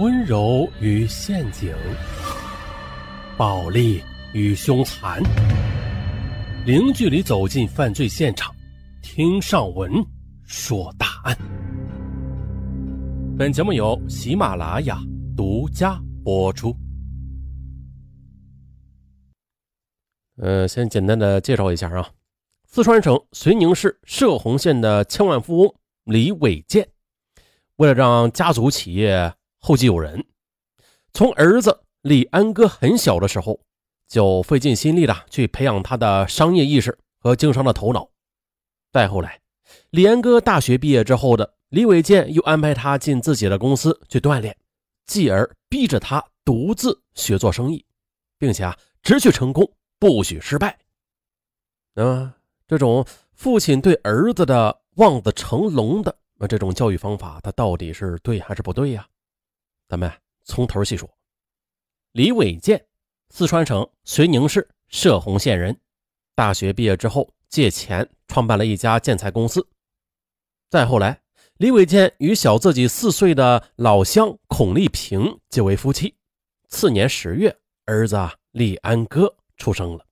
温柔与陷阱，暴力与凶残，零距离走进犯罪现场，听上文说大案。本节目由喜马拉雅独家播出。呃，先简单的介绍一下啊，四川省遂宁市射洪县的千万富翁李伟建，为了让家族企业。后继有人，从儿子李安哥很小的时候，就费尽心力的去培养他的商业意识和经商的头脑。再后来，李安哥大学毕业之后的李伟建又安排他进自己的公司去锻炼，继而逼着他独自学做生意，并且啊，只许成功，不许失败。那这种父亲对儿子的望子成龙的那这种教育方法，他到底是对还是不对呀？咱们从头细说。李伟建，四川省遂宁市射洪县人。大学毕业之后，借钱创办了一家建材公司。再后来，李伟建与小自己四岁的老乡孔丽萍结为夫妻。次年十月，儿子李安哥出生了。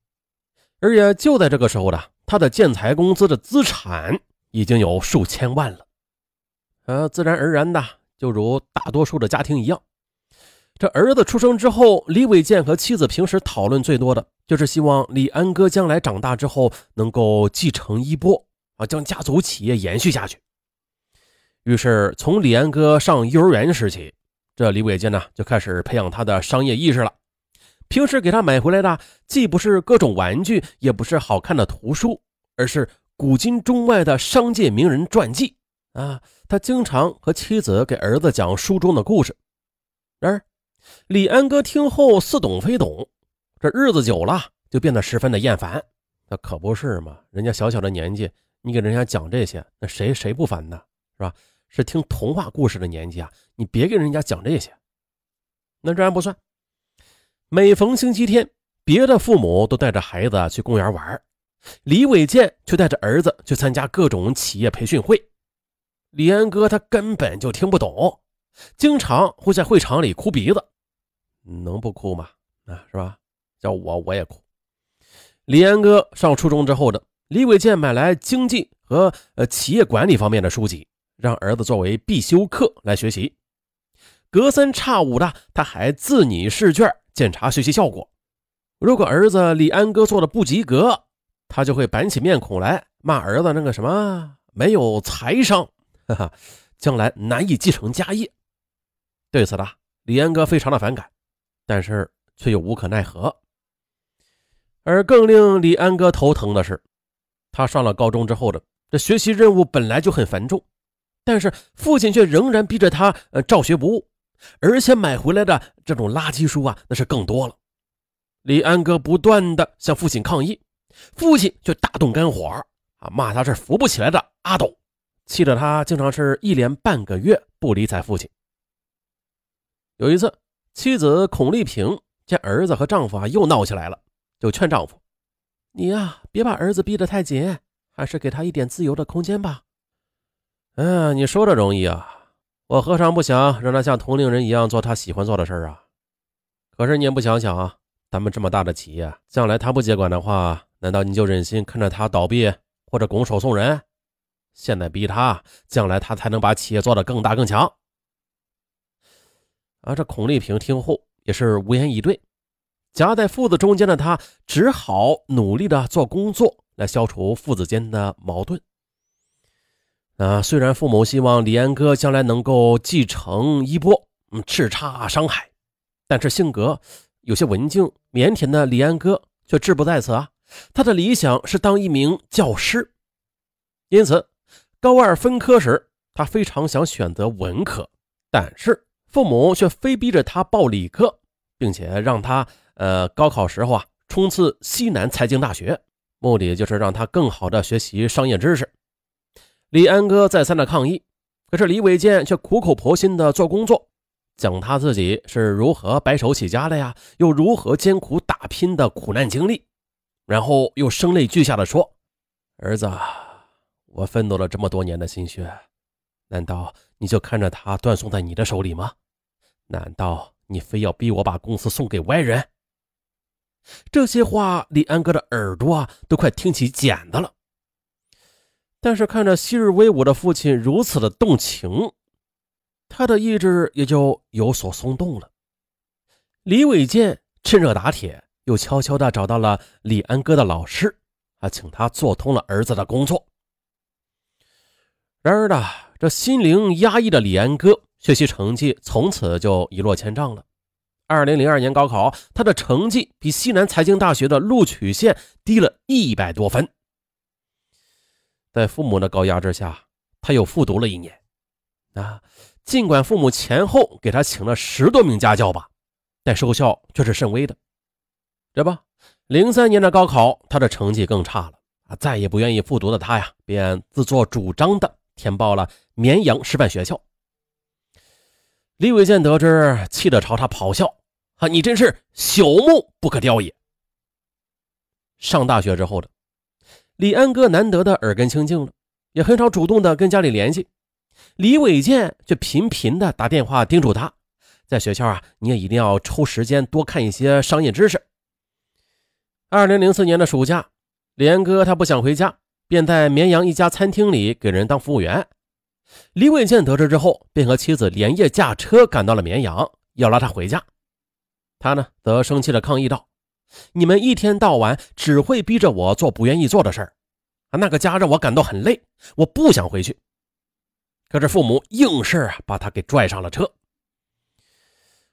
而也就在这个时候呢，他的建材公司的资产已经有数千万了。呃，自然而然的。就如大多数的家庭一样，这儿子出生之后，李伟建和妻子平时讨论最多的就是希望李安哥将来长大之后能够继承衣钵啊，将家族企业延续下去。于是，从李安哥上幼儿园时起，这李伟建呢就开始培养他的商业意识了。平时给他买回来的，既不是各种玩具，也不是好看的图书，而是古今中外的商界名人传记。啊，他经常和妻子给儿子讲书中的故事。然而，李安哥听后似懂非懂，这日子久了就变得十分的厌烦。那可不是嘛，人家小小的年纪，你给人家讲这些，那谁谁不烦呢？是吧？是听童话故事的年纪啊，你别给人家讲这些。那这还不算，每逢星期天，别的父母都带着孩子去公园玩，李伟建却带着儿子去参加各种企业培训会。李安哥他根本就听不懂，经常会在会场里哭鼻子，能不哭吗？啊，是吧？叫我我也哭。李安哥上初中之后的李伟健买来经济和呃企业管理方面的书籍，让儿子作为必修课来学习。隔三差五的他还自拟试卷检查学习效果。如果儿子李安哥做的不及格，他就会板起面孔来骂儿子那个什么没有财商。哈哈，将来难以继承家业。对此呢，李安哥非常的反感，但是却又无可奈何。而更令李安哥头疼的是，他上了高中之后的这学习任务本来就很繁重，但是父亲却仍然逼着他呃照学不误，而且买回来的这种垃圾书啊，那是更多了。李安哥不断的向父亲抗议，父亲却大动肝火啊，骂他是扶不起来的阿斗。气得他经常是一连半个月不理睬父亲。有一次，妻子孔丽萍见儿子和丈夫啊又闹起来了，就劝丈夫：“你呀，别把儿子逼得太紧，还是给他一点自由的空间吧。”嗯，你说的容易啊，我何尝不想让他像同龄人一样做他喜欢做的事啊？可是你也不想想啊，咱们这么大的企业，将来他不接管的话，难道你就忍心看着他倒闭或者拱手送人？现在逼他，将来他才能把企业做得更大更强。啊，这孔丽萍听后也是无言以对。夹在父子中间的他，只好努力的做工作来消除父子间的矛盾。啊，虽然父母希望李安哥将来能够继承衣钵，嗯，叱咤商海，但是性格有些文静腼腆的李安哥却志不在此啊。他的理想是当一名教师，因此。高二分科时，他非常想选择文科，但是父母却非逼着他报理科，并且让他呃高考时候啊冲刺西南财经大学，目的就是让他更好的学习商业知识。李安哥再三的抗议，可是李伟健却苦口婆心的做工作，讲他自己是如何白手起家的呀，又如何艰苦打拼的苦难经历，然后又声泪俱下的说：“儿子。”我奋斗了这么多年的心血，难道你就看着他断送在你的手里吗？难道你非要逼我把公司送给外人？这些话，李安哥的耳朵啊都快听起茧子了。但是看着昔日威武的父亲如此的动情，他的意志也就有所松动了。李伟健趁热打铁，又悄悄地找到了李安哥的老师，啊，请他做通了儿子的工作。然而呢，这心灵压抑的李安哥学习成绩从此就一落千丈了。二零零二年高考，他的成绩比西南财经大学的录取线低了一百多分。在父母的高压之下，他又复读了一年。啊，尽管父母前后给他请了十多名家教吧，但收效却是甚微的。这不，零三年的高考，他的成绩更差了。啊，再也不愿意复读的他呀，便自作主张的填报了绵阳师范学校。李伟健得知，气得朝他咆哮。啊！你真是朽木不可雕也。上大学之后的李安哥难得的耳根清净了，也很少主动的跟家里联系。李伟健却频频的打电话叮嘱他，在学校啊，你也一定要抽时间多看一些商业知识。二零零四年的暑假，李安哥他不想回家，便在绵阳一家餐厅里给人当服务员。李伟健得知之后，便和妻子连夜驾车赶到了绵阳，要拉他回家。他呢，则生气的抗议道：“你们一天到晚只会逼着我做不愿意做的事儿，啊，那个家让我感到很累，我不想回去。”可是父母硬是啊，把他给拽上了车。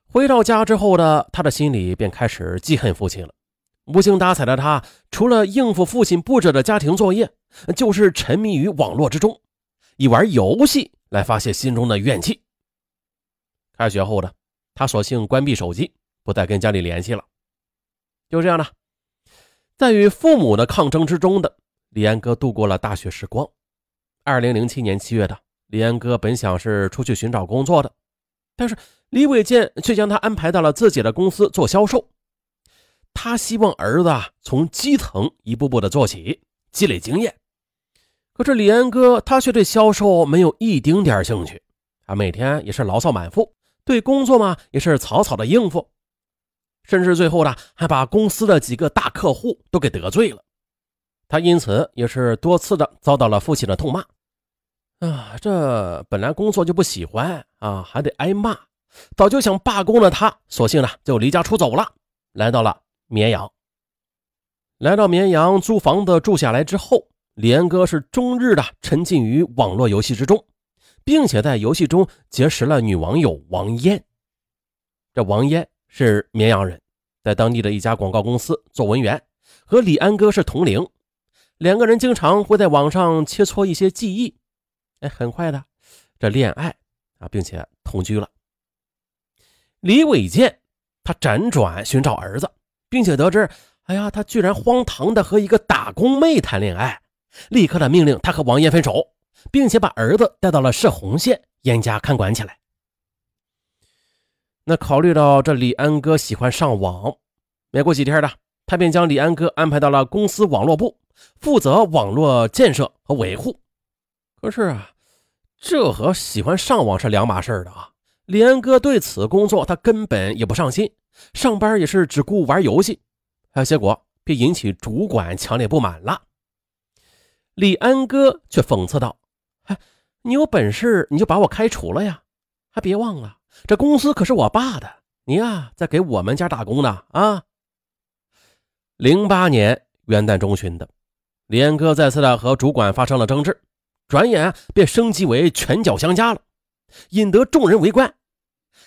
回到家之后的他的心里便开始记恨父亲了。无精打采的他，除了应付父亲布置的家庭作业，就是沉迷于网络之中，以玩游戏来发泄心中的怨气。开学后的他，索性关闭手机。不再跟家里联系了，就这样呢，在与父母的抗争之中的李安哥度过了大学时光。二零零七年七月的李安哥本想是出去寻找工作的，但是李伟健却将他安排到了自己的公司做销售。他希望儿子从基层一步步的做起，积累经验。可是李安哥他却对销售没有一丁点兴趣，他每天也是牢骚满腹，对工作嘛也是草草的应付。甚至最后呢，还把公司的几个大客户都给得罪了。他因此也是多次的遭到了父亲的痛骂。啊，这本来工作就不喜欢啊，还得挨骂，早就想罢工的他，索性呢就离家出走了，来到了绵阳。来到绵阳租房子住下来之后，李安哥是终日的沉浸于网络游戏之中，并且在游戏中结识了女网友王嫣。这王嫣。是绵阳人，在当地的一家广告公司做文员，和李安哥是同龄，两个人经常会在网上切磋一些技艺。哎，很快的，这恋爱啊，并且同居了。李伟健他辗转寻找儿子，并且得知，哎呀，他居然荒唐的和一个打工妹谈恋爱，立刻的命令他和王艳分手，并且把儿子带到了射洪县严加看管起来。那考虑到这李安哥喜欢上网，没过几天的，他便将李安哥安排到了公司网络部，负责网络建设和维护。可是啊，这和喜欢上网是两码事的啊！李安哥对此工作他根本也不上心，上班也是只顾玩游戏，啊，结果便引起主管强烈不满了。李安哥却讽刺道：“哎，你有本事你就把我开除了呀！还别忘了。”这公司可是我爸的，你呀在给我们家打工呢啊！零八年元旦中旬的，李安哥再次的和主管发生了争执，转眼便升级为拳脚相加了，引得众人围观。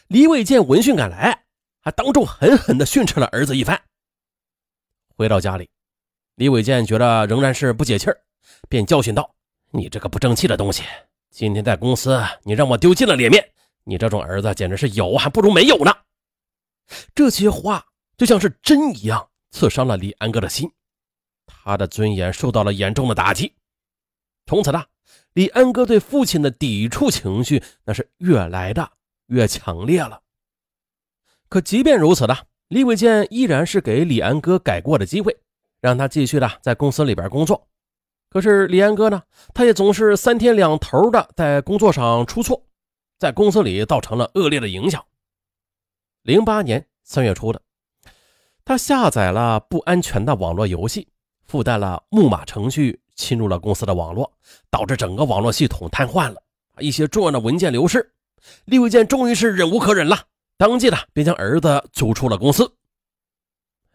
李伟健闻讯赶来，还当众狠狠的训斥了儿子一番。回到家里，李伟健觉得仍然是不解气儿，便教训道：“你这个不争气的东西，今天在公司你让我丢尽了脸面。”你这种儿子简直是有还不如没有呢！这些话就像是针一样刺伤了李安哥的心，他的尊严受到了严重的打击。从此呢，李安哥对父亲的抵触情绪那是越来的越强烈了。可即便如此呢，李伟健依然是给李安哥改过的机会，让他继续的在公司里边工作。可是李安哥呢，他也总是三天两头的在工作上出错。在公司里造成了恶劣的影响，零八年三月初的，他下载了不安全的网络游戏，附带了木马程序，侵入了公司的网络，导致整个网络系统瘫痪了，一些重要的文件流失。李伟健终于是忍无可忍了，当即呢便将儿子逐出了公司。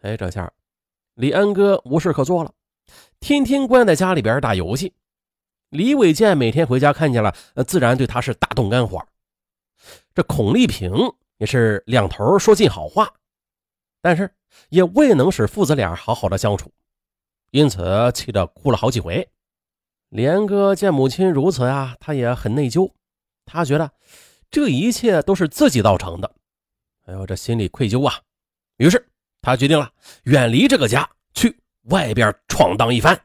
哎，这下李安哥无事可做了，天天关在家里边打游戏。李伟健每天回家看见了，自然对他是大动肝火。这孔丽萍。也是两头说尽好话，但是也未能使父子俩好好的相处，因此气得哭了好几回。连哥见母亲如此啊，他也很内疚，他觉得这一切都是自己造成的，哎呦，这心里愧疚啊。于是他决定了远离这个家，去外边闯荡一番。